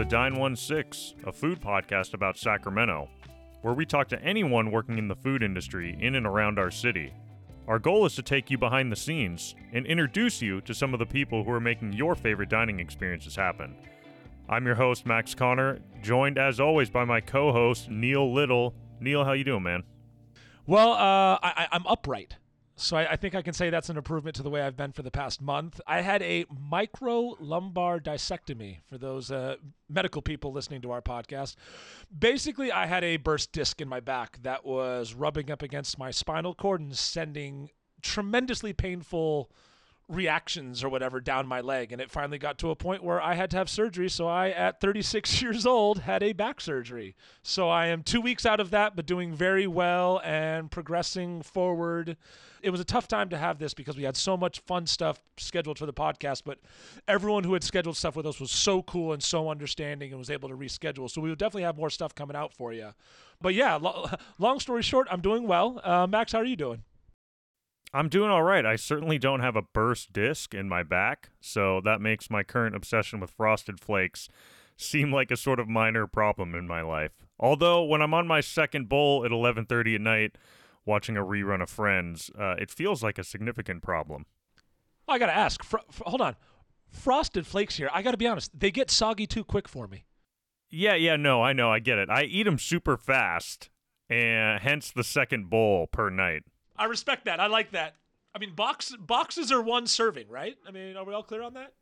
The Dine 16, a food podcast about Sacramento, where we talk to anyone working in the food industry in and around our city. Our goal is to take you behind the scenes and introduce you to some of the people who are making your favorite dining experiences happen. I'm your host Max Connor, joined as always by my co-host Neill Little. Neill, how you doing, man? Well, uh, I, I'm upright. So I, I, think I can say that's an improvement to the way I've been for the past month. I had a micro lumbar discectomy for those uh, medical people listening to our podcast. Basically, I had a burst disc in my back that was rubbing up against my spinal cord and sending tremendously painful reactions or whatever down my leg. And it finally got to a point where I had to have surgery. So I, at 36 years old, had a back surgery. So I am two weeks out of that, but doing very well and progressing forward. It was a tough time to have this because we had so much fun stuff scheduled for the podcast, but everyone who had scheduled stuff with us was so cool and so understanding and was able to reschedule. So we will definitely have more stuff coming out for you. But yeah, lo- long story short, I'm doing well. Uh, Max, how are you doing? I'm doing all right. I certainly don't have a burst disc in my back, so that makes my current obsession with frosted flakes seem like a sort of minor problem in my life. Although when I'm on my second bowl at 11:30 at night watching a rerun of Friends, uh, it feels like a significant problem. I got to ask. Fr- fr- hold on. Frosted flakes here. I got to be honest. They get soggy too quick for me. Yeah, yeah, no, I know. I get it. I eat them super fast, and hence the second bowl per night. I respect that. I like that. I mean, box boxes are one serving, right? I mean, are we all clear on that?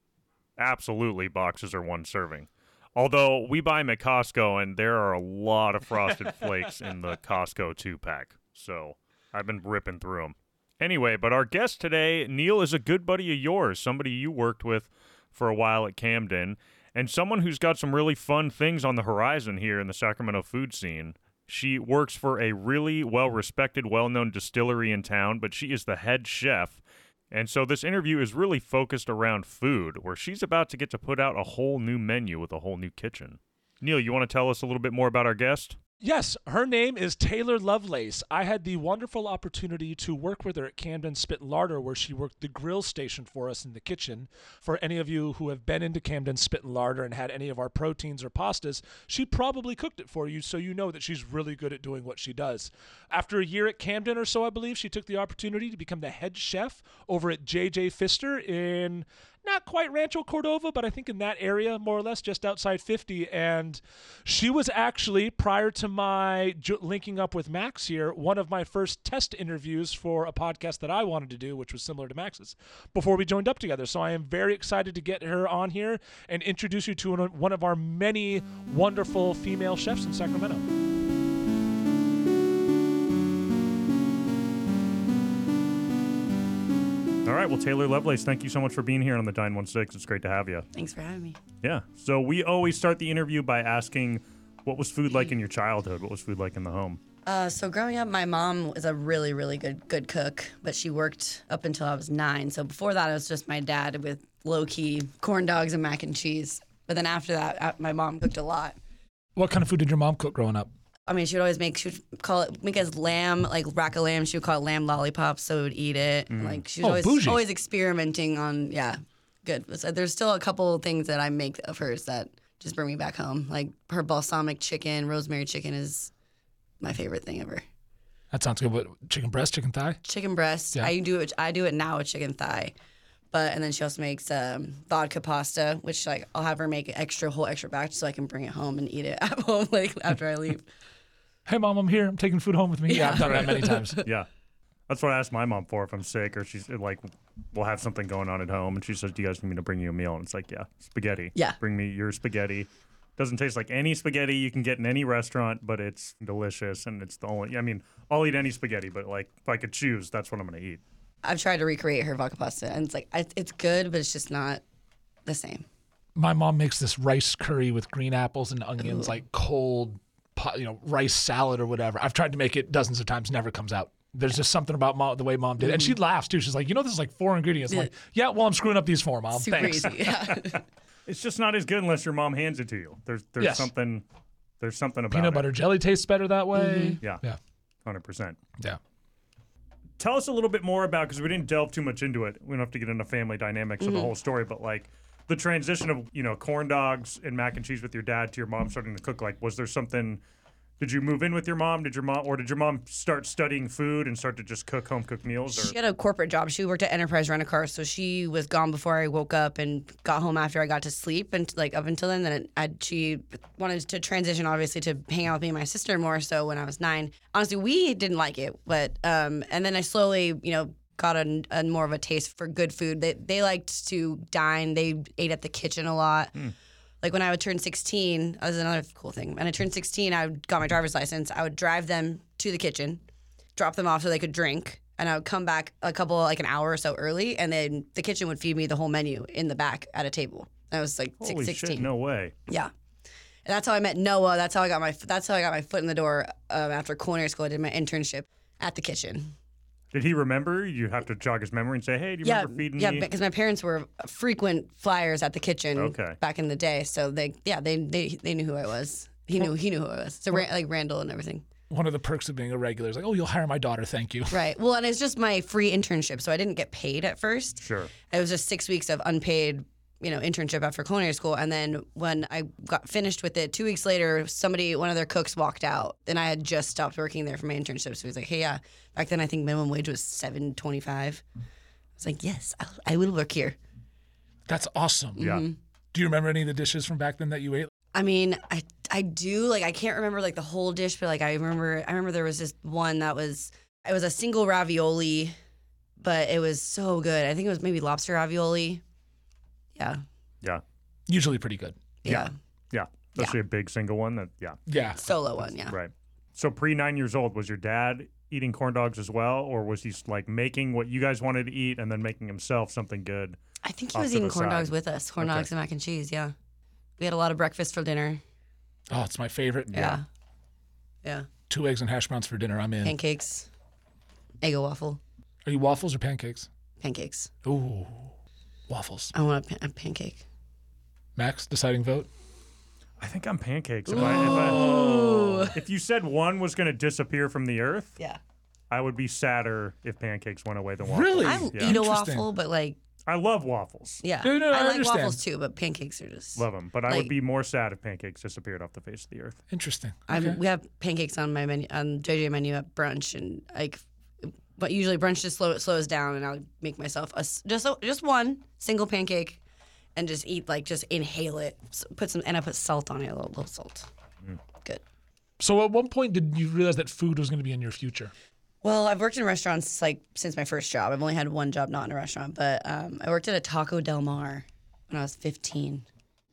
Absolutely, boxes are one serving. Although we buy them at Costco, and there are a lot of frosted flakes in the Costco two pack, so I've been ripping through them. Anyway, but our guest today, Neill, is a good buddy of yours, somebody you worked with for a while at Camden, and someone who's got some really fun things on the horizon here in the Sacramento food scene. She works for a really well respected, well known distillery in town, but she is the head chef. And so this interview is really focused around food, where she's about to get to put out a whole new menu with a whole new kitchen. Neill, you want to tell us a little bit more about our guest? Yes, her name is Taylor Lovelace. I had the wonderful opportunity to work with her at Camden Spit and Larder, where she worked the grill station for us in the kitchen. For any of you who have been into Camden Spit and Larder and had any of our proteins or pastas, she probably cooked it for you, so you know that she's really good at doing what she does. After a year at Camden or so, I believe, she took the opportunity to become the head chef over at JJ Pfister in not quite Rancho Cordova, but I think in that area, more or less, just outside 50. And she was actually, prior to my linking up with Max here, one of my first test interviews for a podcast that I wanted to do, which was similar to Max's, before we joined up together. So I am very excited to get her on here and introduce you to one of our many wonderful female chefs in Sacramento. All right. Well, Taylor Lovelace, thank you so much for being here on the Dine 16. It's great to have you. Thanks for having me. Yeah. So we always start the interview by asking, what was food like in your childhood? What was food like in the home? Uh, so growing up, my mom was a really, really good good cook, but she worked up until I was nine. So before that, it was just my dad with low key corn dogs and mac and cheese. But then after that, uh, my mom cooked a lot. What kind of food did your mom cook growing up? I mean, she would always make she would call it make as lamb like rack of lamb. She would call it lamb lollipops, so we would eat it. Mm. Like she was oh, always bougie. always experimenting on yeah, good. So there's still a couple of things that I make of hers that just bring me back home. Like her balsamic chicken, rosemary chicken is my favorite thing ever. That sounds good. What chicken breast, chicken thigh? Chicken breast. Yeah. I do it. I do it now with chicken thigh. But and then she also makes um, vodka pasta, which like I'll have her make an extra whole extra batch so I can bring it home and eat it at home like after I leave hey mom, I'm here. I'm taking food home with me. Yeah, I've done that many times. yeah. That's what I ask my mom for if I'm sick or she's like, we'll have something going on at home. And she says, Do you guys need me to bring you a meal? And it's like, Yeah, spaghetti. Yeah. Bring me your spaghetti. Doesn't taste like any spaghetti you can get in any restaurant, but it's delicious. And it's the only, I mean, I'll eat any spaghetti, but like if I could choose, that's what I'm going to eat. I've tried to recreate her vodka pasta and it's like, it's good, but it's just not the same. My mom makes this rice curry with green apples and onions, Ooh. like cold you know rice salad or whatever. I've tried to make it dozens of times, never comes out. There's just something about mom, the way mom did it. And she mm-hmm. laughs too. She's like, you know, this is like four ingredients. I'm like, yeah, well, I'm screwing up these four, mom. Super Thanks. easy. Yeah. it's just not as good unless your mom hands it to you. There's there's yes. something there's something about peanut it. butter jelly tastes better that way. Mm-hmm. Yeah. Yeah. Hundred percent. Yeah. Tell us a little bit more about because we didn't delve too much into it. We don't have to get into family dynamics mm-hmm. of the whole story, but like the transition of you know corn dogs and mac and cheese with your dad to your mom starting to cook. Like, was there something? Did you move in with your mom? Did your mom, or did your mom start studying food and start to just cook home cooked meals? Or She had a corporate job. She worked at Enterprise Rent a Car, so she was gone before I woke up and got home after I got to sleep, and like up until then. Then I, she wanted to transition, obviously, to hang out with me and my sister more. So when I was nine, honestly, we didn't like it, but um, and then I slowly, you know, got a, a more of a taste for good food. They they liked to dine. They ate at the kitchen a lot. Like when I would turn 16, that was another cool thing. When I turned 16, I got my driver's license. I would drive them to the kitchen, drop them off so they could drink, and I would come back a couple, like an hour or so early, and then the kitchen would feed me the whole menu in the back at a table. I was like holy 16. shit, no way. Yeah. And that's how I met Noah. That's how I got my. That's how I got my foot in the door um, after culinary school. I did my internship at the kitchen. Did he remember? You have to jog his memory and say, "Hey, do you Yeah, remember feeding yeah, me?" because my parents were frequent flyers at the kitchen Okay. back in the day. So they, yeah, they they, they knew who I was. He knew he knew who I was. So Ra- like Randall and everything. One of the perks of being a regular is like, oh, you'll hire my daughter. Thank you. Right. Well, and it's just my free internship, so I didn't get paid at first. Sure. It was just six weeks of unpaid, you know, internship after culinary school. And then when I got finished with it, two weeks later, somebody, one of their cooks walked out, and I had just stopped working there for my internship. So he was like, "Hey, yeah." Back then, I think minimum wage was seven twenty-five. I was like, "Yes, I'll, I will work here." That's awesome. Yeah. Mm-hmm. Do you remember any of the dishes from back then that you ate? I mean, I I do like I can't remember like the whole dish, but like I remember I remember there was this one that was it was a single ravioli, but it was so good. I think it was maybe lobster ravioli. Yeah, Yeah. Usually pretty good. yeah, Yeah. Especially a big single one. That. Yeah. Yeah. solo one. Yeah, Right. So pre nine years old, was your dad eating corn dogs as well, or was he like making what you guys wanted to eat and then making himself something good? I think he was eating corn side. dogs with us, corn Okay. dogs and mac and cheese. Yeah, we had a lot of breakfast for dinner. Oh, it's my favorite. Yeah, yeah, Two eggs and hash browns for dinner. I'm in. pancakes, Eggo waffle, Are you waffles or pancakes? pancakes. Ooh, waffles. I want a, pa- a pancake. Max, deciding vote. I think I'm pancakes. If, I, if, I, if you said one was going to disappear from the earth, Yeah, I would be sadder if pancakes went away than waffles. Really? I Yeah. eat a Interesting. waffle, but like, I love waffles. yeah, No, no, I I like understand. waffles too, but pancakes are just. Love them, but I Like- would be more sad if pancakes disappeared off the face of the earth. Interesting. I'm, Okay. we have pancakes on my menu on JJ menu at brunch, and like, but usually brunch just slow, slows down, and I'll make myself a just a, just one single pancake, and just eat like just inhale it. Put some and I put salt on it, a little, little salt. Good. So at one point, did you realize that food was going to be in your future? Well, I've worked in restaurants like since my first job. I've only had one job not in a restaurant, but um, I worked at a Taco Del Mar when I was 15.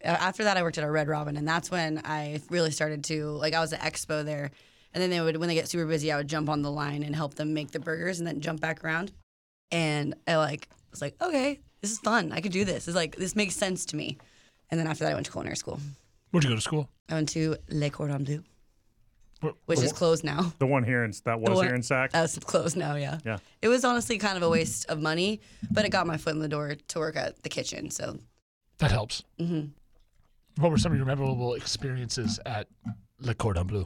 Uh, After that, I worked at a Red Robin, and that's when I really started to like. I was at Expo there, and then they would when they get super busy, I would jump on the line and help them make the burgers, and then jump back around. And I like was like, okay, this is fun. I could do this. It's like this makes sense to me. And then after that, I went to culinary school. Where'd you go to school? I went to Le Cordon Bleu, Where- which where- is closed now. The one here in that was one- here in Sac. That's closed now, yeah. Yeah. It was honestly kind of a waste of money, but it got my foot in the door to work at the kitchen. So that helps. mhm. What were some of your memorable experiences at Le Cordon Bleu?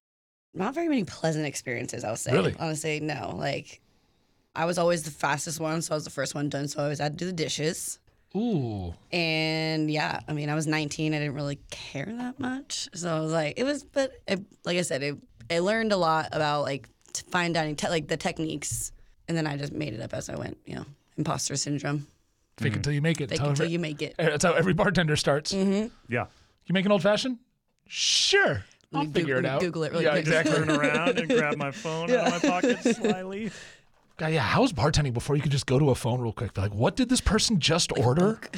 Not very many pleasant experiences, I'll say. Really? Honestly, no. Like, I was always the fastest one, so I was the first one done. So I always had to do the dishes. Ooh, And yeah, I mean, I was 19. I didn't really care that much. So I was like, it was, but it, like I said, it, I learned a lot about like t- fine dining, te- like the techniques. And then I just made it up as I went, you know, imposter syndrome. fake it till you make it. Fake until every- you make it. That's how every bartender starts. Mm-hmm. yeah. You make an old fashioned? Sure. I'll me figure it out. Google it really yeah, quick. exactly. Turn around and grab my phone out of my pocket slyly. God, yeah, how's bartending before you could just go to a phone real quick? Be like, what did this person just order?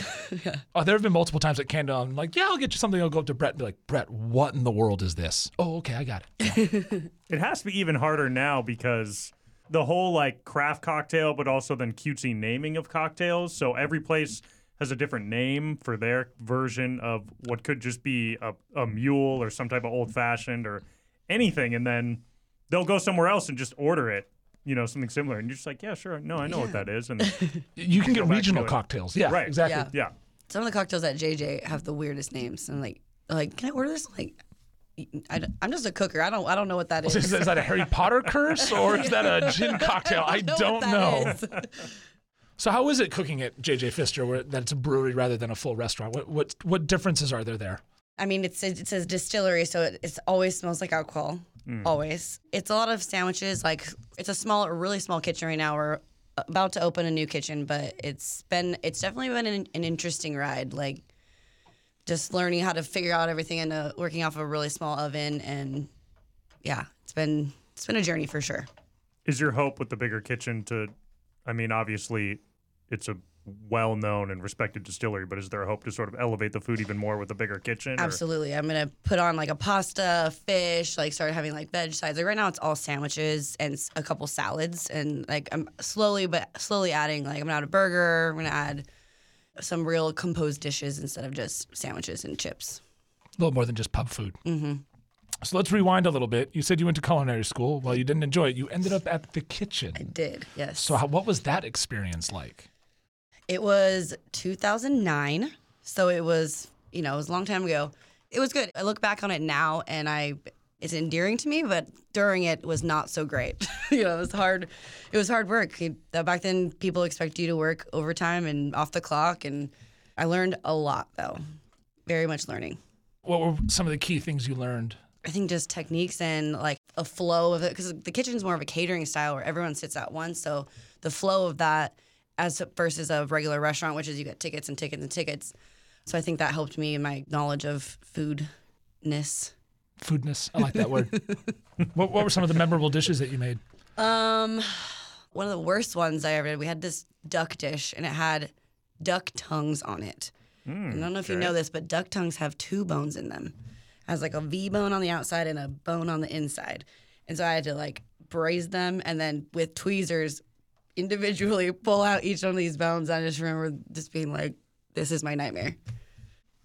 Oh, there have been multiple times at Camden. I'm like, yeah, I'll get you something. I'll go up to Brett and be like, Brett, what in the world is this? Oh, okay, I got it. It has to be even harder now because the whole like craft cocktail, but also then cutesy naming of cocktails. So every place has a different name for their version of what could just be a, a mule or some type of old fashioned or anything. And then they'll go somewhere else and just order it, you know, something similar. And you're just like, yeah, sure. No, I know what that is. And You can get regional cocktails. Yeah, Right. exactly. Yeah. yeah, Some of the cocktails at JJ have the weirdest names. And like, like, can I order this? Like, I, am just a cooker. I don't I don't know what that is. Is, is that a Harry Potter curse or is that a gin cocktail? I know don't what that know. is. So how is it cooking at JJ Pfister, where that it's a brewery rather than a full restaurant? What what what differences are there there? I mean, it's a, it's a distillery, so it it's always smells like alcohol. Always. It's a lot of sandwiches. Like it's a small, a really small kitchen right now. We're about to open a new kitchen, but it's been it's definitely been an, an interesting ride. Like just learning how to figure out everything and uh, working off a really small oven, and yeah, it's been it's been a journey for sure. Is your hope with the bigger kitchen to, I mean, obviously, it's a well-known and respected distillery, but is there a hope to sort of elevate the food even more with a bigger kitchen? or- Absolutely. I'm gonna put on like a pasta, fish, like start having like veg sides. Like right now it's all sandwiches and s- a couple salads and like I'm slowly but slowly adding like I'm gonna add a burger, I'm gonna add some real composed dishes instead of just sandwiches and chips. A little more than just pub food. Mm-hmm. So let's rewind a little bit. You said you went to culinary school. Well, you didn't enjoy it. You ended up at the kitchen. I did, yes. So how, what was that experience like? It was 2009, so it was you know it was a long time ago. It was good. I look back on it now, and I it's endearing to me, but during it was not so great. you know, it was hard. It was hard work. Back then, people expect you to work overtime and off the clock, and I learned a lot though. Very much learning. What were some of the key things you learned? I think just techniques and like a flow of it because the kitchen's more of a catering style where everyone sits at once. So the flow of that as versus a regular restaurant, which is you get tickets and tickets and tickets. So I think that helped me in my knowledge of foodness. Foodness. I like that word. what, what were some of the memorable dishes that you made? Um, one of the worst ones I ever did. We had this duck dish and it had duck tongues on it. I don't know if you know this, but duck tongues have two bones in them. It has like a V bone on the outside and a bone on the inside. And so I had to like braise them and then with tweezers individually pull out each one of these bones. I just remember just being like, this is my nightmare.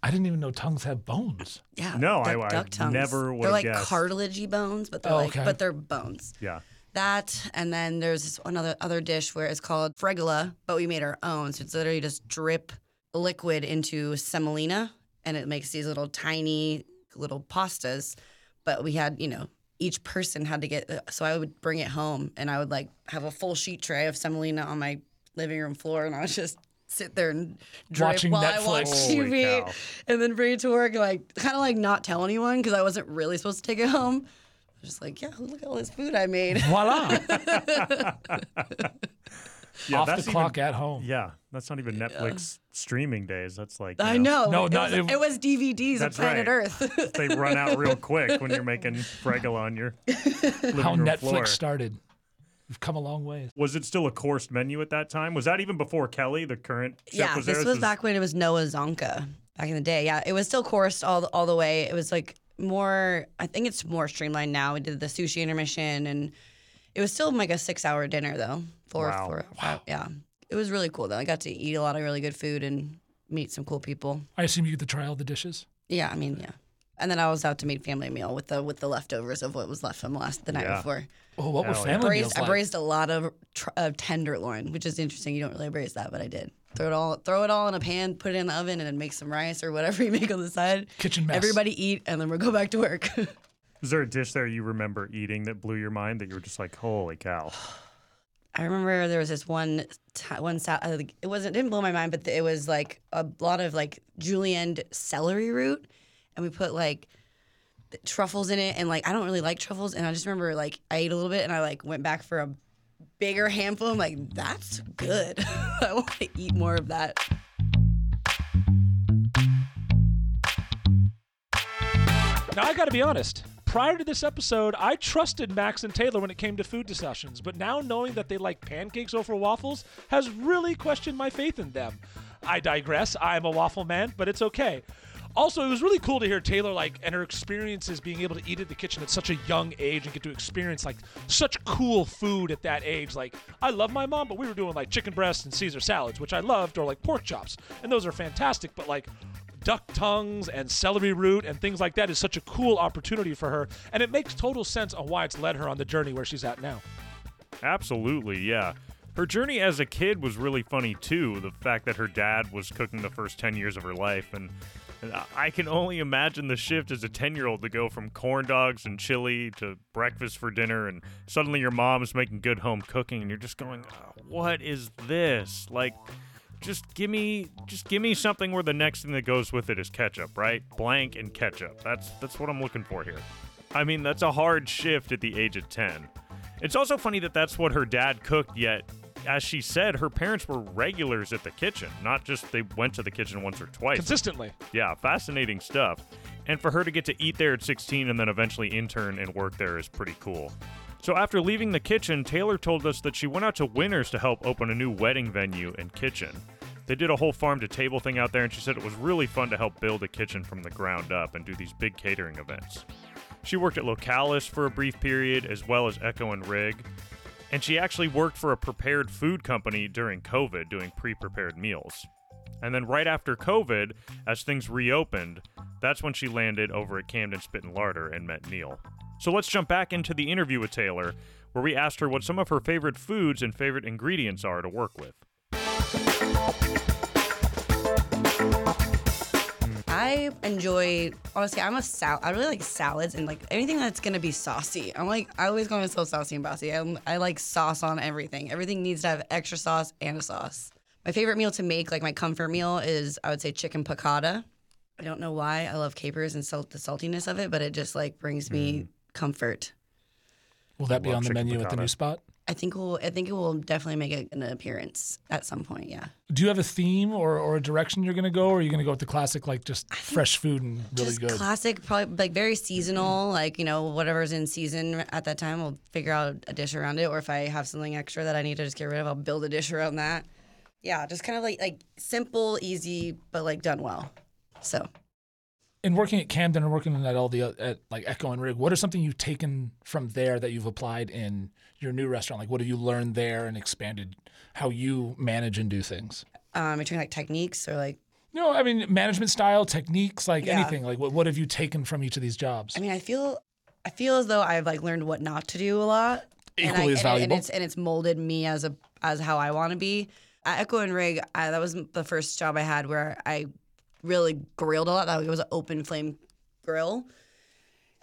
I didn't even know tongues have bones. Yeah. No, I- duck, I duck tongues. never They're like guessed. cartilagey bones, but they're Oh, like, okay. but they're bones. Yeah. That and then there's this another other dish where it's called fregola, but we made our own. So it's literally just drip liquid into semolina, and it makes these little tiny little pastas. But we had, you know, each person had to get. Uh, so I would bring it home, and I would like have a full sheet tray of semolina on my living room floor, and I would just sit there and drip Watching while I Netflix. watched Holy TV, cow. and then bring it to work, and like kind of like not tell anyone because I wasn't really supposed to take it home. I was just like, yeah, look at all this food I made. Voila. Yeah, Off the that's clock even- at home. Yeah, that's not even Netflix streaming days. That's like I know. No, it, not- was, it- it was DVDs That's of Planet right. Earth. They run out real quick when you're making fregola on your living How room Netflix floor. started. We've come a long way. Was it still a coursed menu at that time? Was that even before Kelly, the current chef, yeah, was this there? was back when it was Noah Zonca back in the day. Yeah, it was still coursed all the, all the way. It was like more. I think it's more streamlined now. We did the sushi intermission, and it was still like a six hour dinner though. Four, Wow. four, five. Yeah, it was really cool though. I got to eat a lot of really good food and meet some cool people. I assume you get to try all the dishes. Yeah, I mean, yeah. And then I was out to meet family meal with the with the leftovers of what was left from last the night Yeah. before. Oh, what were Hell yeah. family meals braised, I like? braised a lot of, tr- of tenderloin, which is interesting. You don't really braise that, but I did. Throw it all, throw it all in a pan, put it in the oven, and then make some rice or whatever you make on the side. Kitchen mess. Everybody eat, and then we'll go back to work. Is there a dish there you remember eating that blew your mind that you were just like, holy cow? I remember there was this one, one uh, it wasn't didn't blow my mind, but it was like a lot of like julienne celery root, and we put like truffles in it, and like I don't really like truffles, and I just remember like I ate a little bit, and I like went back for a bigger handful. I'm like, that's good. I want to eat more of that. Now I got to be honest. Prior to this episode, I trusted Max and Taylor when it came to food discussions, but now knowing that they like pancakes over waffles has really questioned my faith in them. I digress. I'm a waffle man, but it's okay. Also, it was really cool to hear Taylor like and her experiences being able to eat at the kitchen at such a young age and get to experience like such cool food at that age. Like I love my mom, but we were doing like chicken breasts and Caesar salads, which I loved, or like pork chops, and those are fantastic. But like duck tongues and celery root and things like that is such a cool opportunity for her, and it makes total sense on why it's led her on the journey where she's at now. Absolutely, yeah. Her journey as a kid was really funny too. The fact that her dad was cooking the first 10 years of her life. And And I- can only imagine the shift as a 10 year old to go from corn dogs and chili to breakfast for dinner, and suddenly your mom's making good home cooking, and you're just going, "Oh, What is this? Like, just give me just give me something where the next thing that goes with it is ketchup, right? Blank and ketchup. That's that's what I'm looking for here. I mean, that's a hard shift at the age of 10. It's also funny that that's what her dad cooked, yet as she said, her parents were regulars at the kitchen, not just they went to the kitchen once or twice. Consistently. Yeah, fascinating stuff. And for her to get to eat there at 16 and then eventually intern and work there is pretty cool. So after leaving the kitchen, Taylor told us that she went out to Winters to help open a new wedding venue and kitchen. They did a whole farm to table thing out there, and she said it was really fun to help build a kitchen from the ground up and do these big catering events. She worked at Localis for a brief period, as well as Echo and Rig, and she actually worked for a prepared food company during COVID doing pre prepared meals. And then right after COVID, as things reopened, that's when she landed over at Camden Spit and Larder and met Neill. So let's jump back into the interview with Taylor, where we asked her what some of her favorite foods and favorite ingredients are to work with. I enjoy honestly. I'm a sal. I really like salads and like anything that's gonna be saucy. I'm like I always go so saucy and bossy. I'm, I like sauce on everything. Everything needs to have extra sauce and a sauce. My favorite meal to make, like my comfort meal, is I would say chicken piccata. I don't know why. I love capers and salt, the saltiness of it, but it just like brings me mm. Comfort. Will that be on the chicken menu at the new spot? I think we'll. I think it will definitely make a, an appearance at some point. Yeah. Do you have a theme or, or a direction you're going to go, or are you going to go with the classic, like just fresh food and really just good? classic, probably like very seasonal. Like you know, whatever's in season at that time, we'll figure out a dish around it. Or if I have something extra that I need to just get rid of, I'll build a dish around that. Yeah, just kind of like like simple, easy, but like done well. So in working at Camden and working at all the at like Echo and Rig, what are something you've taken from there that you've applied in your new restaurant? Like, what have you learned there and expanded how you manage and do things? um, between like techniques or like No, I mean management style, techniques, like Yeah. anything. Like, what what have you taken from each of these jobs? I mean, I feel I feel as though I've like learned what not to do a lot. and Equally I, as and, valuable. And it's and it's molded me as a as how I want to be. At Echo and Rig, I, that was the first job I had where I really grilled a lot. That was an open flame grill.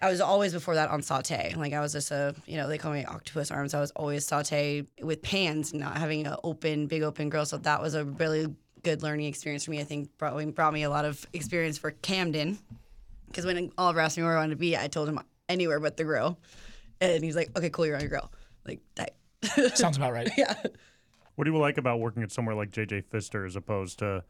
I was always before that on saute. Like I was just a, you know, they call me octopus arms. I was always saute with pans, not having an open, big open grill. So that was a really good learning experience for me. I think brought, brought me a lot of experience for Camden. Because when Oliver asked me where I wanted to be, I told him anywhere but the grill. And he's like, okay, cool, you're on your grill. Like, that. Sounds about right. yeah. What do you like about working at somewhere like JJ Pfister as opposed to,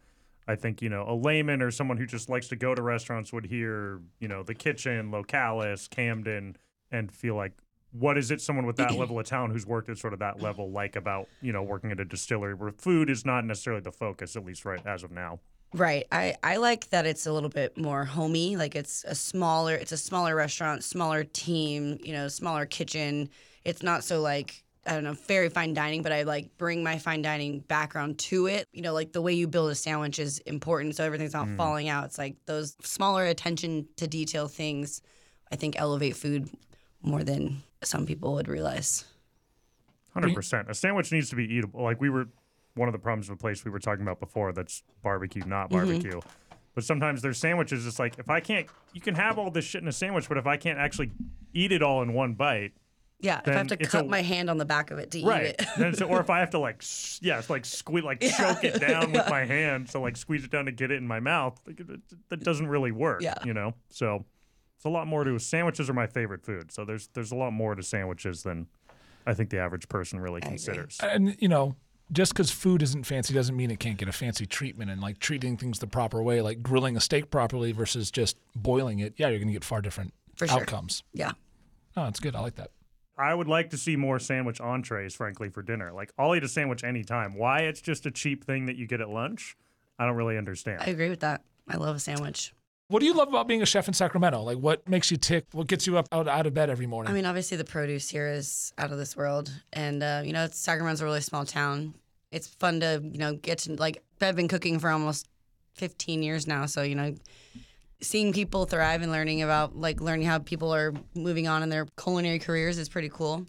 I think, you know, a layman or someone who just likes to go to restaurants would hear, you know, the kitchen, Localis, Camden, and feel like, what is it someone with that level of talent who's worked at sort of that level like about, you know, working at a distillery where food is not necessarily the focus, at least right as of now? Right. I, I like that it's a little bit more homey. Like it's a smaller it's a smaller restaurant, smaller team, you know, smaller kitchen. It's not so like I don't know, very fine dining, but I like bring my fine dining background to it. You know, like the way you build a sandwich is important, so everything's not falling out. It's like those smaller attention to detail things I think elevate food more than some people would realize. Hundred percent. A sandwich needs to be eatable. Like we were, one of the problems with the place we were talking about before. That's barbecue, not Mm-hmm. barbecue. But sometimes there's sandwiches. It's like if I can't, you can have all this shit in a sandwich, but if I can't actually eat it all in one bite, Yeah, if I have to cut a- my hand on the back of it to right? eat it. then it's, or if I have to like, yeah, it's like squeeze, like choke it down with my hand, so like squeeze it down to get it in my mouth. Like, it, it- that doesn't really work. Yeah. You know. So it's a lot more to sandwiches are my favorite food. So there's there's a lot more to sandwiches than I think the average person really considers. and you know just because food isn't fancy doesn't mean it can't get a fancy treatment and like treating things the proper way like grilling a steak properly versus just boiling it yeah you're going to get far different For sure. outcomes yeah. oh it's good i like that I would like to see more sandwich entrees, frankly, for dinner. Like, I'll eat a sandwich anytime. Why it's just a cheap thing that you get at lunch, I don't really understand. I agree with that. I love a sandwich. what do you love about being a chef in sacramento like what makes you tick what gets you up out, out of bed every morning I mean, obviously the produce here is out of this world, and uh, you know, it's, Sacramento's a really small town. It's fun to you know get to like. I've been cooking for almost 15 years now, so you know, seeing people thrive and learning about like learning how people are moving on in their culinary careers is pretty cool.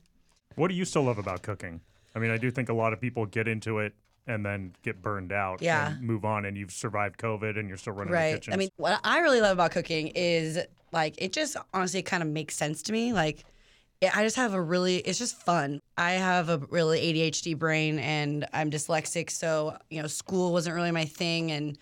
What do you still love about cooking? I mean, I do think a lot of people get into it and then get burned out Yeah. and move on and you've survived COVID and you're still running the Right. kitchen. I mean, what I really love about cooking is like it just honestly kind of makes sense to me. Like, I just have a really, it's just fun. I have a really ADHD brain and I'm dyslexic. So, you know, school wasn't really my thing and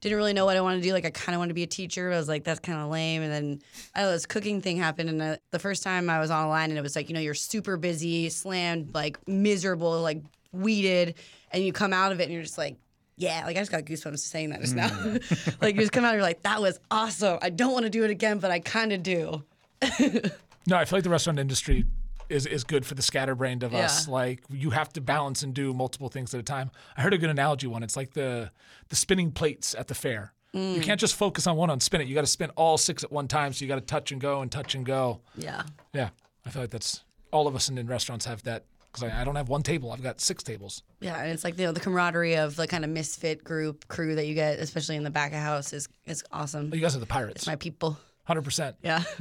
didn't really know what I wanted to do. Like, I kind of wanted to be a teacher. but I was like, that's kind of lame. And then I know this cooking thing happened. And uh, the first time I was online and it was like, you know, you're super busy, slammed, like miserable, like weeded. And you come out of it and you're just like, yeah, like I just got goosebumps saying that just now. like you just come out and you're like, that was awesome. I don't want to do it again, but I kind of do. No, I feel like the restaurant industry is is good for the scatterbrained of us. Like you have to balance and do multiple things at a time. I heard a good analogy one. It's like the the spinning plates at the fair. You can't just focus on one on spin it. You got to spin all six at one time. So you got to touch and go and touch and go. Yeah. Yeah, I feel like that's all of us in, in restaurants have that because I, I don't have one table. I've got six tables. Yeah. And it's like, you know, the camaraderie of the kind of misfit group crew that you get, especially in the back of house, is, is awesome. You guys are the pirates, My people. hundred percent. Yeah.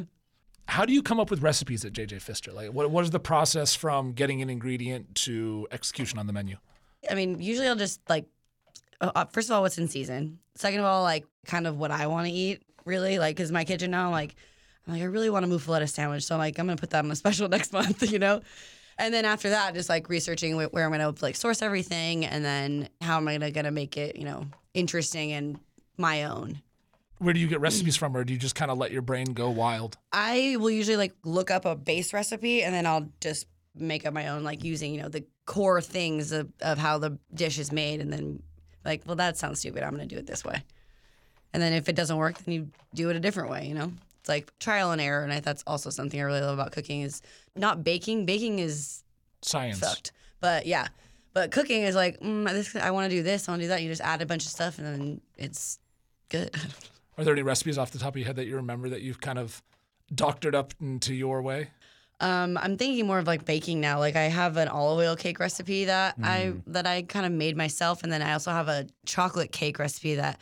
How do you come up with recipes at JJ Pfister? Like, what what is the process from getting an ingredient to execution on the menu? I mean, usually I'll just like, uh, uh, first of all, what's in season. Second of all, like kind of what I want to eat, really. Like, cause my kitchen now, like, I'm like, I really want to move a muffuletta sandwich. So I'm like, I'm gonna put that on a special next month, you know? And then after that, just like researching where I'm gonna like source everything and then how am I gonna, gonna make it, you know, interesting and my own. Where do you get recipes from, or do you just kind of let your brain go wild? I will usually like look up a base recipe and then I'll just make up my own, like using, you know, the core things of, of how the dish is made and then like, well, that sounds stupid. I'm going to do it this way. And then if it doesn't work, then you do it a different way, you know? It's like trial and error. And I, that's also something I really love about cooking is not baking. Baking is Science. But yeah, but cooking is like, mm, this, I want to do this, I want to do that. You just add a bunch of stuff and then it's good. Are there any recipes off the top of your head that you remember that you've kind of doctored up into your way? Um, I'm thinking more of like baking now. Like I have an olive oil cake recipe that I that I kind of made myself, and then I also have a chocolate cake recipe that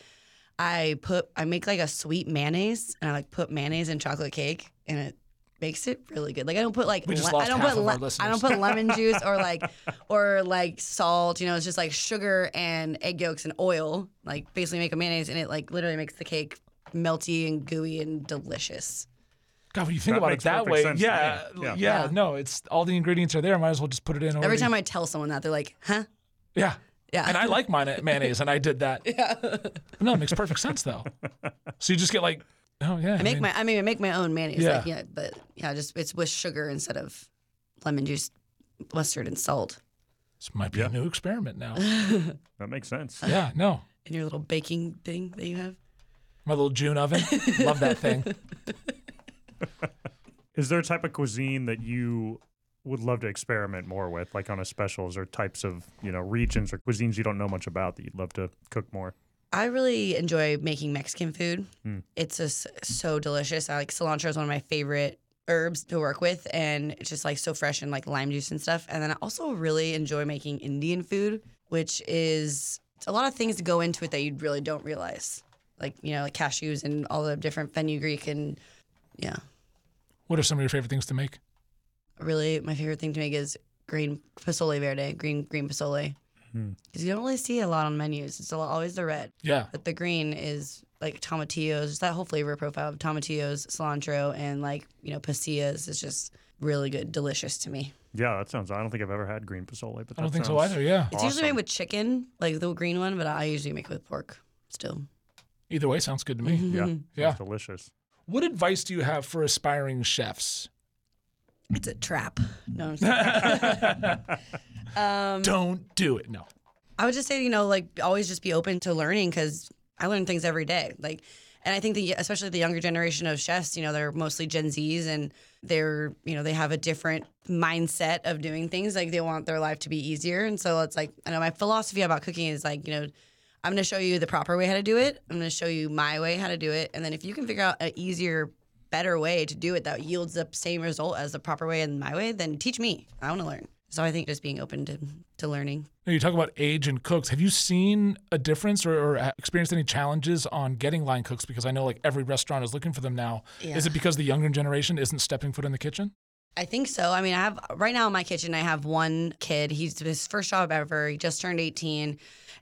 I put. I make like a sweet mayonnaise, and I like put mayonnaise in chocolate cake, and it makes it really good. Like I don't put like le- I don't put our I don't put lemon juice or like or like salt. You know, it's just like sugar and egg yolks and oil. Like basically make a mayonnaise, and it like literally makes the cake melty and gooey and delicious. God, when you think That about it that way, yeah, uh, yeah, Yeah. Yeah. no, it's all the ingredients are there. I might as well just put it in. Every already. time I tell someone that, they're like, "Huh." yeah, Yeah. and I like mine mayonnaise, and I did that. Yeah, But no, it makes perfect sense though. So you just get like, oh yeah, I make my I mean I make my own mayonnaise. Yeah. Like, yeah, but yeah, just it's with sugar instead of lemon juice, mustard, and salt. This might be Yeah. a new experiment now. that makes sense. yeah, no, In your little baking thing that you have. My little June oven, love that thing. Is there a type of cuisine that you would love to experiment more with, like on a specials or types of, you know, regions or cuisines you don't know much about that you'd love to cook more? I really enjoy making Mexican food. Hmm. It's just so delicious. I like cilantro is one of my favorite herbs to work with, and it's just like so fresh and like lime juice and stuff. And then I also really enjoy making Indian food, which is a lot of things to go into it that you really don't realize, like you know, like cashews and all the different fenugreek and yeah. What are some of your favorite things to make? really my favorite thing to make is green pozole verde, green green pozole. Hmm. Because you don't really see a lot on menus. It's a lot- always the red, Yeah, but the green is like tomatillos. Just that whole flavor profile of tomatillos, cilantro, and like you know pasillas is just really good, delicious to me. Yeah, that sounds. I don't think I've ever had green pozole, but I don't think so either. Yeah, It's usually made with chicken, like the green one, but I usually make it with pork. Still, either way sounds good to me. Mm-hmm. Yeah, Yeah. sounds delicious. What advice do you have for aspiring chefs? it's a trap. No, I'm just. Um, Don't do it. No. I would just say, you know, like always just be open to learning because I learn things every day. Like, and I think the especially the younger generation of chefs, you know, they're mostly Gen Zs and they're, you know, they have a different mindset of doing things. Like they want their life to be easier, and so it's like I know my philosophy about cooking is like, you know, I'm going to show you the proper way how to do it. I'm going to show you my way how to do it, and then if you can figure out an easier, better way to do it that yields the same result as the proper way and my way, then teach me. I want to learn. So I think just being open to to learning. Now, You talk about age and cooks. Have you seen a difference or, or experienced any challenges on getting line cooks? Because I know like every restaurant is looking for them now. Yeah. Is it because the younger generation isn't stepping foot in the kitchen? I think so. I mean, I have right now in my kitchen. I have one kid. He's his first job ever. He just turned 18,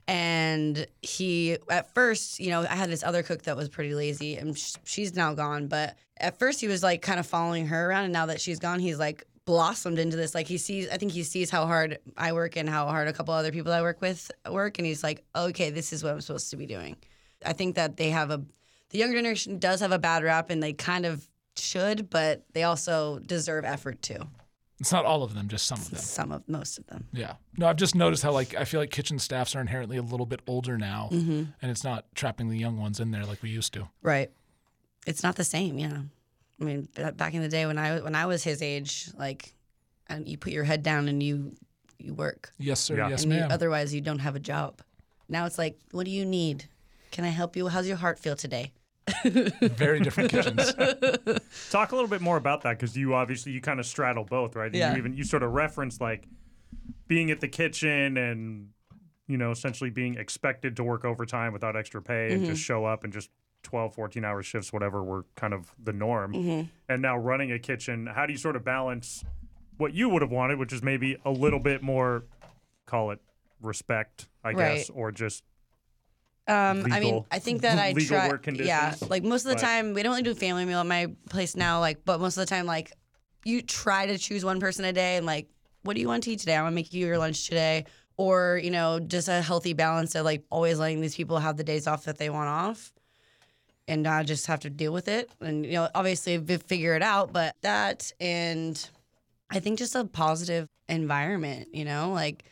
and he at first, you know, I had this other cook that was pretty lazy, and sh- she's now gone. But at first, he was like kind of following her around, and now that she's gone, he's like blossomed into this. Like he sees, I think he sees how hard I work and how hard a couple other people I work with work, and he's like, okay, this is what I'm supposed to be doing. I think that they have a the younger generation does have a bad rap, and they kind of should, but they also deserve effort too. It's not all of them, just some of them. Some of most of them. Yeah. No, I've just noticed how like I feel like kitchen staffs are inherently a little bit older now, Mm-hmm. and it's not trapping the young ones in there like we used to. Right. It's not the same, yeah. I mean, back in the day when I when I was his age, like, and you put your head down and you you work, Yes, sir. Yeah. Yes, and you, ma'am. otherwise you don't have a job. Now it's like, what do you need? Can I help you? How's your heart feel today? Very different kitchens. Talk a little bit more about that because you obviously you kind of straddle both, right? And Yeah. You even you sort of reference like being at the kitchen and you know essentially being expected to work overtime without extra pay and just mm-hmm. show up and just 12 14 hour shifts whatever were kind of the norm mm-hmm. and now running a kitchen how do you sort of balance what you would have wanted which is maybe a little bit more call it respect i guess or just Um, I mean, I think that I try. yeah, like most of the but- time, we don't really do family meal at my place now. Like, but most of the time, like, you try to choose one person a day and like, what do you want to eat today? I'm gonna make you your lunch today, or you know, just a healthy balance of like always letting these people have the days off that they want off, and not just have to deal with it. And you know, obviously, figure it out. But that and I think just a positive environment. You know, like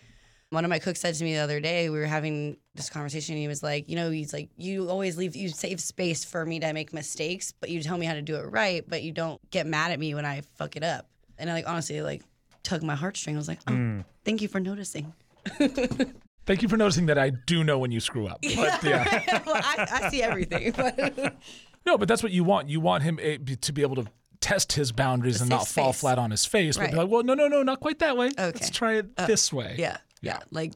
one of my cooks said to me the other day, we were having this conversation. He was like, you know, he's like, you always leave, you save space for me to make mistakes, but you tell me how to do it right, but you don't get mad at me when I fuck it up. And I like honestly like tugged my heartstring. I was like, oh, thank you for noticing. Thank you for noticing that I do know when you screw up. But yeah. well, I, I see everything. But No, but that's what you want. You want him eh, to be able to test his boundaries and not fall flat on his face. But be like, well, no, no, no, not quite that way. Okay. Let's try it this way. yeah, yeah, like,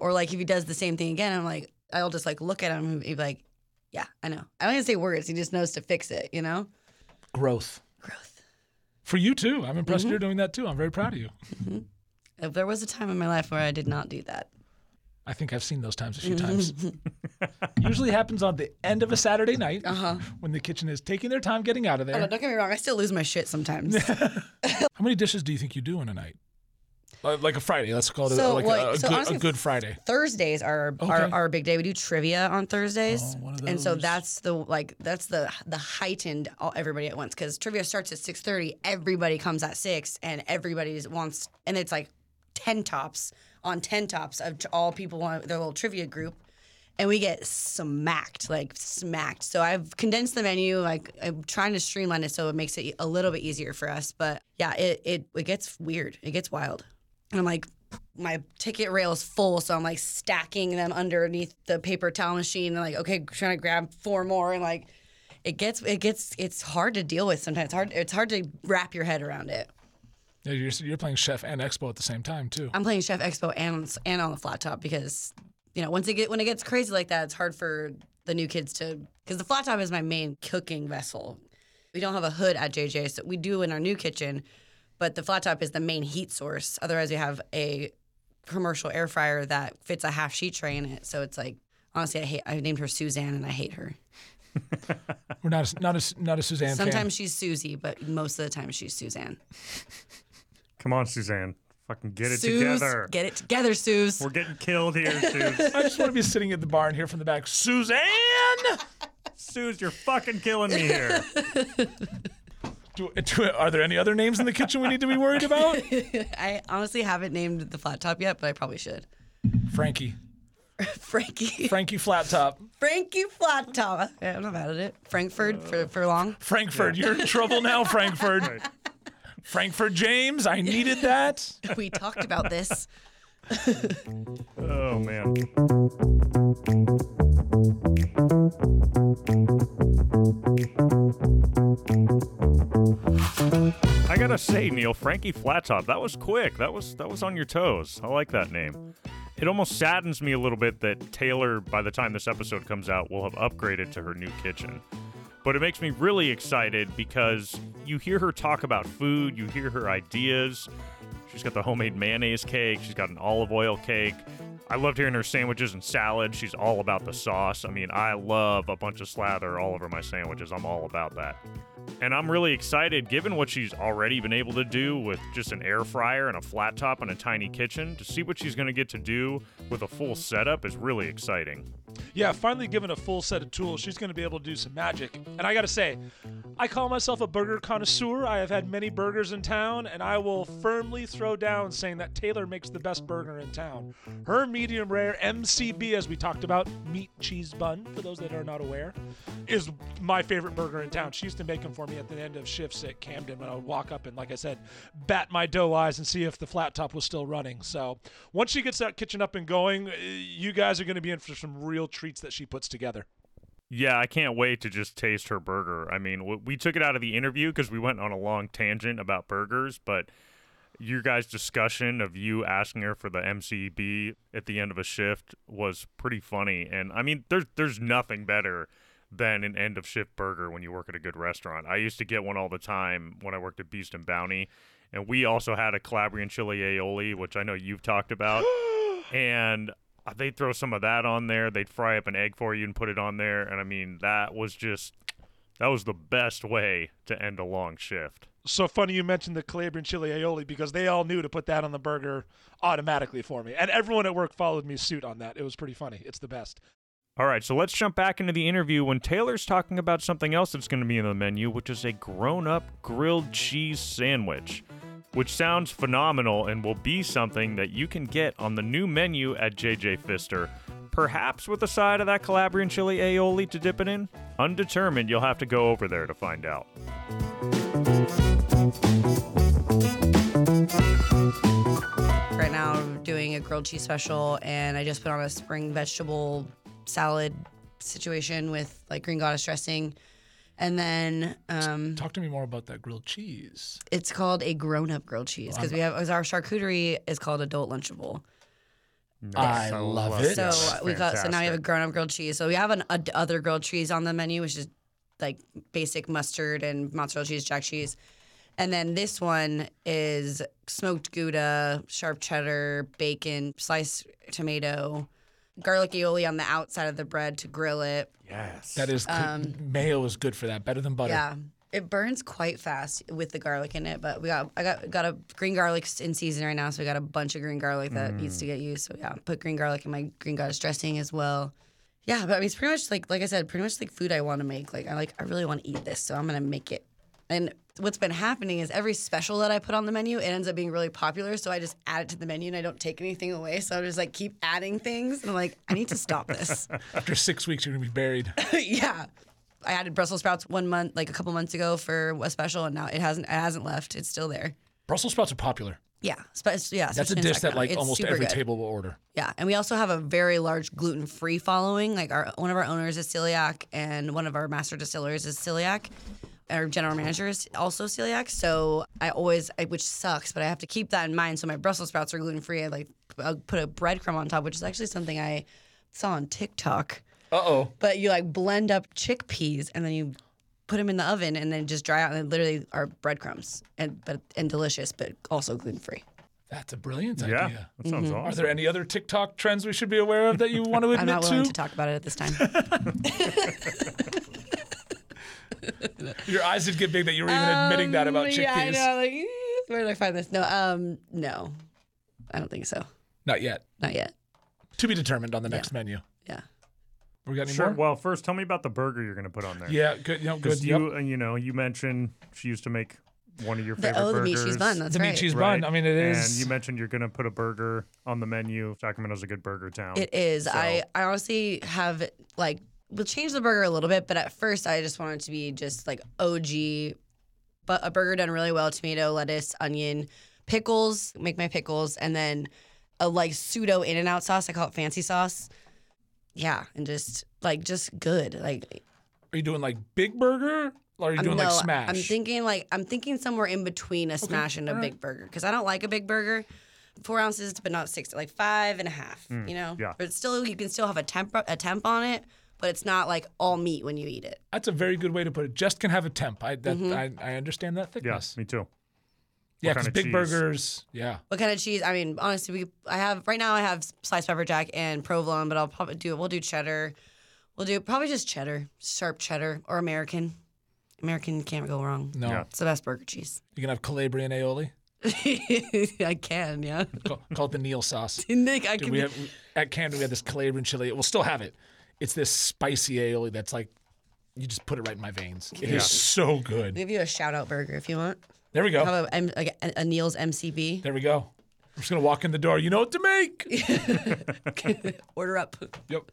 or like if he does the same thing again, I'm like, I'll just like look at him and be like, yeah, I know. I don't even say words. He just knows to fix it. You know, Growth. growth. For you too. I'm impressed Mm-hmm. you're doing that too. I'm very proud of you. If there was a time in my life where I did not do that, I think I've seen those times a few times. Usually happens on the end of a Saturday night Uh-huh. when the kitchen is taking their time getting out of Oh, there. don't get me wrong. I still lose my shit sometimes. How many dishes do you think you do in a night? Uh, Like a Friday. Let's call it a- like a, a so good, honestly, a good Friday. Thursdays are Okay. our, our big day. We do trivia on Thursdays, Oh, and so that's the like that's the the heightened all, everybody at once because trivia starts at six thirty. Everybody comes at six, and everybody wants, and it's like ten tops on ten tops of all people want their little trivia group. And we get smacked, like smacked. So I've condensed the menu. Like I'm trying to streamline it so it makes it a little bit easier for us. But yeah, it it, it gets weird. It gets wild. And I'm like, my ticket rail is full, so I'm like stacking them underneath the paper towel machine, and like, okay, trying to grab four more, and like, it gets, it gets, it's hard to deal with sometimes. It's hard, it's hard to wrap your head around it. Yeah, you're, you're playing chef and expo at the same time too. I'm playing Chef Expo and and on the flat top because, you know, once it get when it gets crazy like that, it's hard for the new kids to because the flat top is my main cooking vessel. We don't have a hood at JJ, so we do in our new kitchen, but the flat top is the main heat source. Otherwise, we have a commercial air fryer that fits a half sheet tray in it. So it's like honestly, I hate. I named her Suzanne, and I hate her. We're not a, not a, not a Suzanne fan. Sometimes she's Susie, but most of the time she's Suzanne. come on suzanne fucking get it Suze, together get it together, Suze. we're getting killed here Suze. I just want to be sitting at the bar and hear from the back, Suzanne. Suze, you're fucking killing me here Do, do, are there any other names in the kitchen we need to be worried about? I honestly haven't named the flat top yet, but I probably should. Frankie, Frankie. Frankie Flat Top, Frankie Flat Top. Yeah, I'm not mad at it. Frankfurt for, for long. Frankfurt. You're in trouble now, Frankfurt. Right. Frankfurt James. I needed that. We talked about this. oh man gotta say, Neill, Frankie Flattop, that was quick. That was that was on your toes. I like that name. It almost saddens me a little bit that Taylor, by the time this episode comes out, will have upgraded to her new kitchen. But it makes me really excited because you hear her talk about food, you hear her ideas. She's got the homemade mayonnaise cake, she's got an olive oil cake. I loved hearing her sandwiches and salad. She's all about the sauce. I mean, I love a bunch of slather all over my sandwiches. I'm all about that. And I'm really excited, given what she's already been able to do with just an air fryer and a flat top and a tiny kitchen, to see what she's going to get to do with a full setup is really exciting. Yeah, finally given a full set of tools, she's going to be able to do some magic. And I got to say, I call myself a burger connoisseur. I have had many burgers in town, and I will firmly throw down saying that Taylor makes the best burger in town. Her medium rare MCB, as we talked about, meat cheese bun, for those that are not aware, is my favorite burger in town. She used to make them for me at the end of shifts at Camden when I would walk up and, like I said, bat my doe eyes and see if the flat top was still running. So once she gets that kitchen up and going, eh, you guys are going to be in for some real treats that she puts together. Yeah, I can't wait to just taste her burger. I mean, we took it out of the interview because we went on a long tangent about burgers, but your guys' discussion of you asking her for the MCB at the end of a shift was pretty funny. And I mean, there's there's nothing better than an end of shift burger when you work at a good restaurant. I used to get one all the time when I worked at Beast and Bounty, and we also had a Calabrian chili aioli, which I know you've talked about, and uh, they'd throw some of that on there. They'd fry up an egg for you and put it on there, and I mean that was just that was the best way to end a long shift. So funny you mentioned the Calabrian chili aioli because they all knew to put that on the burger automatically for me, and everyone at work followed me suit on that. It was pretty funny. It's the best. All right, so let's jump back into the interview when Taylor's talking about something else that's going to be in the menu, which is a grown up grilled cheese sandwich, which sounds phenomenal and will be something that you can get on the new menu at JJ Pfister. Perhaps with a side of that Calabrian chili aioli to dip it in? Undetermined, you'll have to go over there to find out. Right now, I'm doing a grilled cheese special, and I just put on a spring vegetable salad situation with like green goddess dressing. And then um, Talk to me more about that grilled cheese. it's called a grown-up grilled cheese because we have our charcuterie is called adult lunchable. I love it. So Yes. we got so now we have a grown-up grilled cheese. So we have an a, other grilled cheese on the menu, which is like basic mustard and mozzarella cheese, jack cheese. And then this one is smoked Gouda, sharp cheddar, bacon, sliced tomato, garlic aioli on the outside of the bread to grill it. Yes. That is good. mayo is good for that. Better than butter. Um, Yeah. It burns quite fast with the garlic in it, but we got I got got a green garlic in season right now, so we got a bunch of green garlic that needs to get used. So yeah, put green garlic in my green goddess dressing as well. Yeah, but I mean it's pretty much like like I said, pretty much like food I want to make. Like I like I really want to eat this, so I'm gonna make it. And what's been happening is every special that I put on the menu, it ends up being really popular. So I just add it to the menu and I don't take anything away. So I just like keep adding things. And I'm like, I need to stop this. After six weeks, you're gonna be buried. yeah. I added Brussels sprouts one month, like a couple months ago for a special, and now it hasn't it hasn't left. It's still there. Brussels sprouts are popular. Yeah, spe- yeah. That's a dish that like It's almost every good. table will order. Yeah, and we also have a very large gluten free following. Like our one of our owners is celiac, and one of our master distillers is celiac. Our general manager is also celiac, so I always, I, which sucks, but I have to keep that in mind. So my Brussels sprouts are gluten free. I like I'll put a breadcrumb on top, which is actually something I saw on TikTok. Uh oh. But you like blend up chickpeas and then you put them in the oven and then just dry out and they literally are breadcrumbs and but and delicious, but also gluten free. That's a brilliant Yeah, idea. that sounds Are awesome. there any other TikTok trends we should be aware of that you want to admit to? I'm not willing to? to talk about it at this time. Your eyes did get big that you were even admitting that about Um, chickpeas. Yeah, I know. Like, eh, where did I find this? No, um, no, I don't think so. Not yet. Not yet. To be determined on the next menu. Yeah. We got any Sure. more? Well, first, tell me about the burger you're going to put on there. yeah, good. You know, good. Because Yep. you, uh, you know, you mentioned she used to make one of your The, favorite oh, the meat burgers. cheese bun. That's the right. meat cheese Right. bun. I mean, it is. And you mentioned you're going to put a burger on the menu. Sacramento's a good burger town. It is. So- I, I honestly have like we'll change the burger a little bit, but at first I just wanted to be just like OG, but a burger done really well: tomato, lettuce, onion, pickles. Make my pickles, and then a like pseudo In and Out sauce. I call it fancy sauce. Yeah, and just like just good. Like Are you doing like big burger? Or are you I'm- doing like smash? I'm thinking like I'm thinking somewhere in between a smash and a big burger because I don't like a big burger. Four ounces, but not six. Like five and a half. Mm, you know. yeah. But still, you can still have a temp a temp on it, but it's not like all meat when you eat it. That's a very good way to put it. Just can have a temp. I that, Mm-hmm. I, I understand that Yeah, thickness. me too. Yeah, kind because of big cheese? burgers. Yeah. What kind of cheese? I mean, honestly, we I have right now. I have sliced pepper jack and provolone, but I'll probably do it. we'll do cheddar. We'll do probably just cheddar, sharp cheddar or American. American can't go wrong. No, Yeah. It's the best burger cheese. you can have Calabrian aioli. I can, yeah. Call, call it the Neill sauce. Nick, I Dude, can. we have we- at Camden we had this Calabrian chili. We'll still have it. It's this spicy aioli that's like you just put it right in my veins. It is Yeah. so good. give you a shout out burger if you want. There we go. How about M- like a, a Neill's MCB? There we go. I'm just gonna walk in the door. You know what to make. Order up. yep.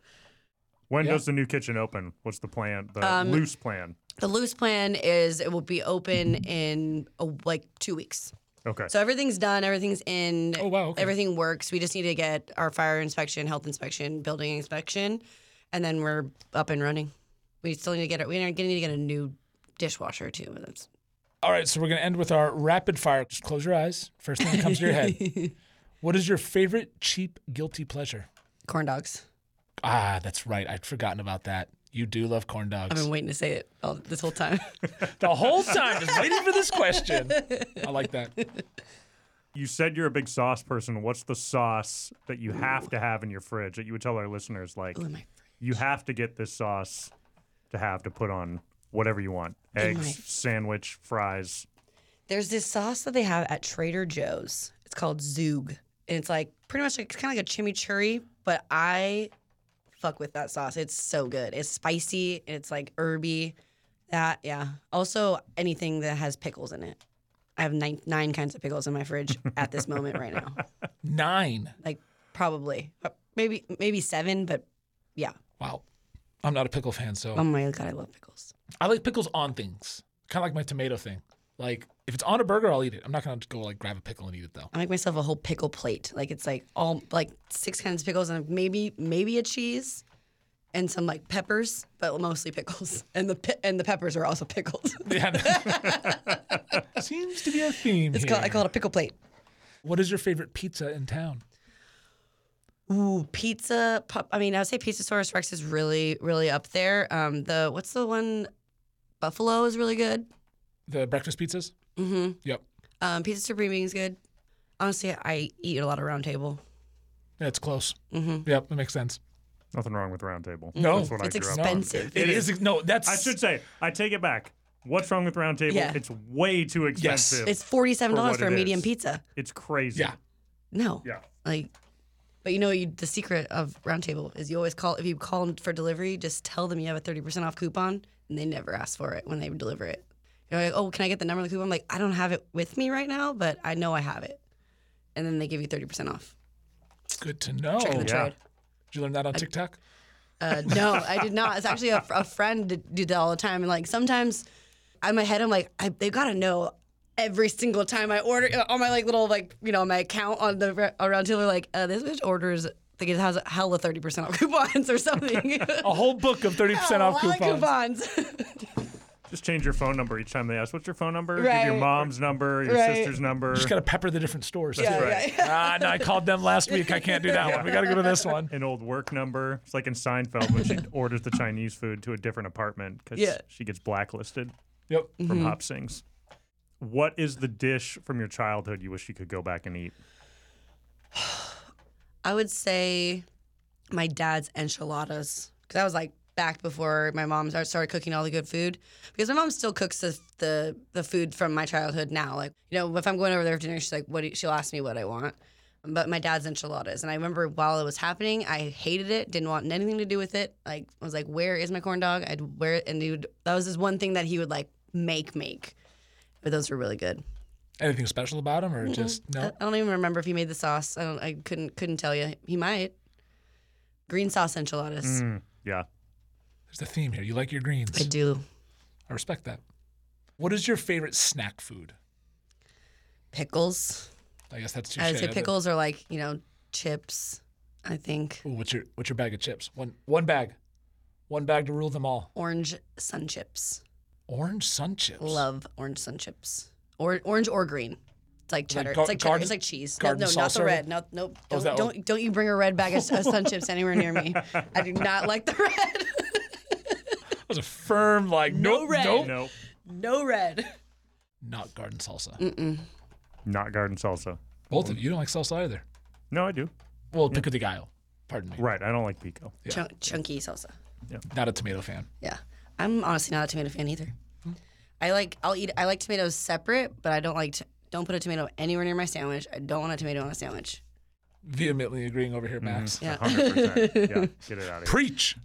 When Yeah. does the new kitchen open? What's the plan? The Um, loose plan. The loose plan is it will be open in a, like two weeks. Okay. So everything's done, everything's in, Oh, wow, okay. everything works. We just need to get our fire inspection, health inspection, building inspection, and then we're up and running. We still need to get it. We need to get a new dishwasher too. but That's All right, so we're gonna end with our rapid fire. Just close your eyes. First thing that comes to your head. What is your favorite cheap guilty pleasure? corn dogs. Ah, that's right. I'd forgotten about that. You do love corn dogs. I've been waiting to say it all, this whole time. The whole time, just waiting for this question. I like that. You said you're a big sauce person. What's the sauce that you have to have in your fridge that you would tell our listeners like Ooh, my you have to get this sauce to have to put on whatever you want? Eggs, my- sandwich, fries. There's this sauce that they have at Trader Joe's. It's called Zhoug. And it's like pretty much like, it's kind of like a chimichurri, but I fuck with that sauce. It's so good. It's spicy. It's like herby. That, yeah. Also, anything that has pickles in it. I have nine, nine kinds of pickles in my fridge at this moment right now. Nine. Like, probably. Maybe maybe seven, but yeah. Wow. I'm not a pickle fan, so Oh my God, I love pickles. I like pickles on things. Kind of like my tomato thing. Like if it's on a burger, I'll eat it. I'm not gonna go like grab a pickle and eat it though. I make myself a whole pickle plate. Like it's like all like six kinds of pickles and maybe maybe a cheese and some like peppers, but mostly pickles. And the pi- and the peppers are also pickled. Yeah. Seems to be a theme it's here. called I call it a pickle plate. what is your favorite pizza in town? Ooh, pizza. Pop, I mean, I would say Pizza Source Rex is really really up there. Um, the what's the one? Buffalo is really good. The breakfast pizzas? Mm-hmm. Yep. Um, Pizza Supreme is good. Honestly, I eat a lot of Round Table. Yeah, it's close. Mm-hmm. Yep, that makes sense. Nothing wrong with Round Table. No. That's what It's I grew up on. expensive. It is no, that's I should say, I take it back. What's wrong with Round Table? Yeah. It's way too expensive. Yes. It's forty seven dollars what for a medium is. pizza. It's crazy. Yeah. No. Yeah. Like, but you know, you, the secret of Roundtable is you always call if you call them for delivery, just tell them you have a thirty percent off coupon, and they never ask for it when they deliver it. You're like, oh, can I get the number of the coupon? I'm like, I don't have it with me right now, but I know I have it, and then they give you thirty percent off. good to know. Trick of the Did yeah. trade. you learn that on TikTok? Uh, no, I did not. It's actually a, a friend did do that all the time, and like sometimes, in my head, I'm like, I, they gotta know every single time I order uh, on my like little like you know my account on the re- around table like uh, this bitch orders. I think it has a hella thirty percent off coupons or something. A whole book of 30% off A of coupons. coupons. Just change your phone number each time they ask, what's your phone number? Give your mom's number, your Right. sister's number. Just gotta pepper the different stores. yeah, right. yeah, ah, no, I called them last week. I can't do that one. We gotta go to this one. an old work number. It's like in Seinfeld when she orders the Chinese food to a different apartment because Yeah. she gets blacklisted Yep. from Hop Sings. What is the dish from your childhood you wish you could go back and eat? I would say my dad's enchiladas because I was like back before my mom started cooking all the good food because my mom still cooks the the, the food from my childhood now. Like you know, if I'm going over there for dinner, she's like, "What?" You, she'll ask me what I want. But my dad's enchiladas, and I remember while it was happening, I hated it. Didn't want anything to do with it. Like I was like, "Where is my corn dog?" I'd wear it, and would. That was his one thing that he would like make make. But those were really good. Anything special about them or just no? I don't even remember if he made the sauce. I don't. I couldn't couldn't tell you. He might. Green sauce enchiladas. Mm, yeah. There's the theme here. You like your greens. I do. I respect that. What is your favorite snack food? Pickles. I guess that's too I would say pickles are like you know chips. I think Ooh, what's your what's your bag of chips? One one bag. One bag to rule them all. orange sun chips. Orange sun chips. Love orange sun chips. Or orange or green. It's like cheddar. gar- it's like cheddar. garden- it's like cheese. No, no, not the red. No, nope. Oh, Don't, that what- don't, don't you bring a red bag of, of sun chips anywhere near me. I do not like the red. That was a firm like No nope, red. nope. Nope. No red. Not garden salsa. Mm-mm. Not garden salsa. Both of you don't like salsa either. No, I do. Well, pico de gallo. Pardon me. Right. I don't like pico. Yeah. Chunk, chunky salsa. Yeah. Not a tomato fan. Yeah. I'm honestly not a tomato fan either. I like I'll eat I like tomatoes separate, but I don't like to, don't put a tomato anywhere near my sandwich. I don't want a tomato on a sandwich. Vehemently agreeing over here, Max. Mm-hmm. Yeah. 100%. yeah. Get it out of here. Preach.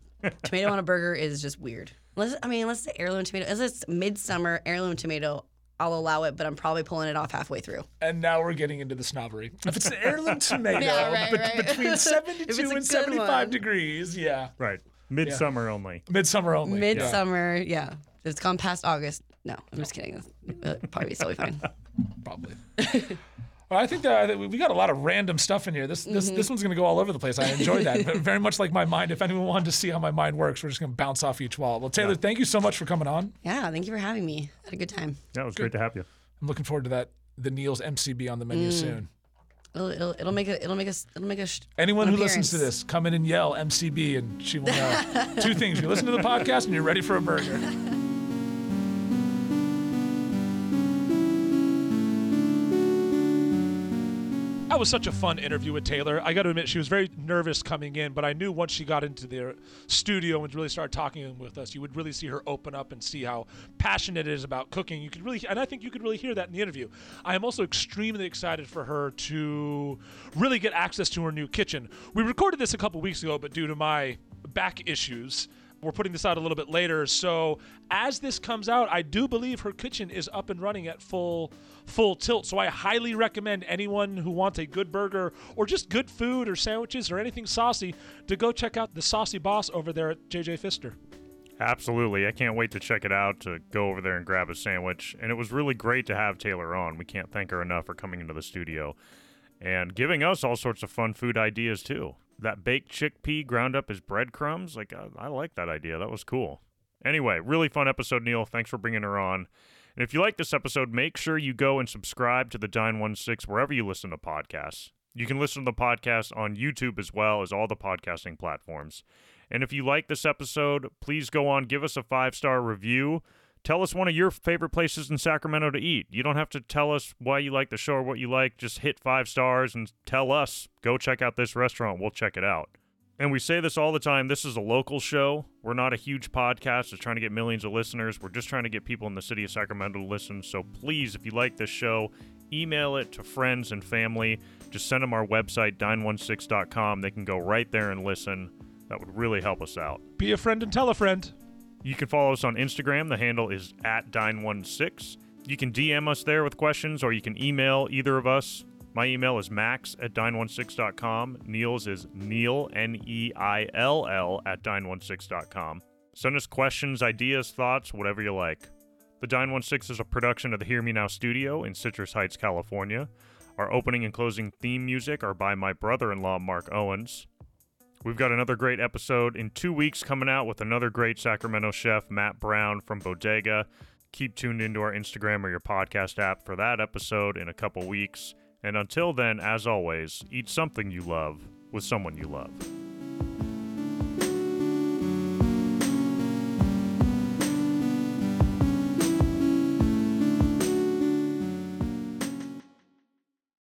tomato on a burger is just weird. Unless I mean, unless it's heirloom tomato, unless it's midsummer heirloom tomato, I'll allow it, but I'm probably pulling it off halfway through. And now we're getting into the snobbery. If it's an heirloom tomato Yeah, right, bet- right. between If 72 a and good 75 one. degrees, yeah. Right. Midsummer only. Midsummer only. yeah. Midsummer, yeah. If it's gone past August, no, I'm just kidding. It'll probably be fine. Probably. well, I think that that we got a lot of random stuff in here. This this Mm-hmm. this one's gonna go all over the place. I enjoy that. But Very much like my mind. If anyone wanted to see how my mind works, we're just gonna bounce off each wall. Well, Taylor, thank you so much for coming on. Yeah, thank you for having me. I Had a good time. Yeah, it was great to have you. I'm looking forward to that. The Neill's MCB on the menu Mm. soon. It'll, it'll, it'll make a it'll make us it'll make us. Anyone an who listens to this, come in and yell MCB, and she will know. Two things: you listen to the podcast, and you're ready for a burger. Was such a fun interview with Taylor. I got to admit, she was very nervous coming in, but I knew once she got into the studio and really started talking with us, you would really see her open up and see how passionate it is about cooking. You could really, and I think you could really hear that in the interview. I am also extremely excited for her to really get access to her new kitchen. We recorded this a couple weeks ago, but due to my back issues, we're putting this out a little bit later. So as this comes out, I do believe her kitchen is up and running at full full tilt. So I highly recommend anyone who wants a good burger or just good food or sandwiches or anything saucy to go check out the Saucy Boss over there at JJ Pfister. Absolutely. I can't wait to check it out, to go over there and grab a sandwich. And it was really great to have Taylor on. We can't thank her enough for coming into the studio and giving us all sorts of fun food ideas, too. That baked chickpea ground up as breadcrumbs, like, I, I like that idea. That was cool. Anyway, really fun episode, Neill. Thanks for bringing her on. And if you like this episode, make sure you go and subscribe to the Dine 16 wherever you listen to podcasts. You can listen to the podcast on YouTube as well as all the podcasting platforms. And if you like this episode, please go on, give us a five star review. Tell us one of your favorite places in Sacramento to eat. You don't have to tell us why you like the show or what you like. Just hit five stars and tell us, go check out this restaurant. We'll check it out. And we say this all the time this is a local show. We're not a huge podcast that's trying to get millions of listeners. We're just trying to get people in the city of Sacramento to listen. So please, if you like this show, email it to friends and family. Just send them our website, dine16.com. They can go right there and listen. That would really help us out. Be a friend and tell a friend. You can follow us on Instagram. The handle is at Dine16. You can DM us there with questions, or you can email either of us. My email is max at dine16.com. Neill's is Neill, N E I L L, at dine16.com. Send us questions, ideas, thoughts, whatever you like. The Dine 16 is a production of the Hear Me Now studio in Citrus Heights, California. Our opening and closing theme music are by my brother in law, Mark Owens. We've got another great episode in two weeks coming out with another great Sacramento chef, Matt Brown from Bodega. Keep tuned into our Instagram or your podcast app for that episode in a couple weeks. And until then, as always, eat something you love with someone you love.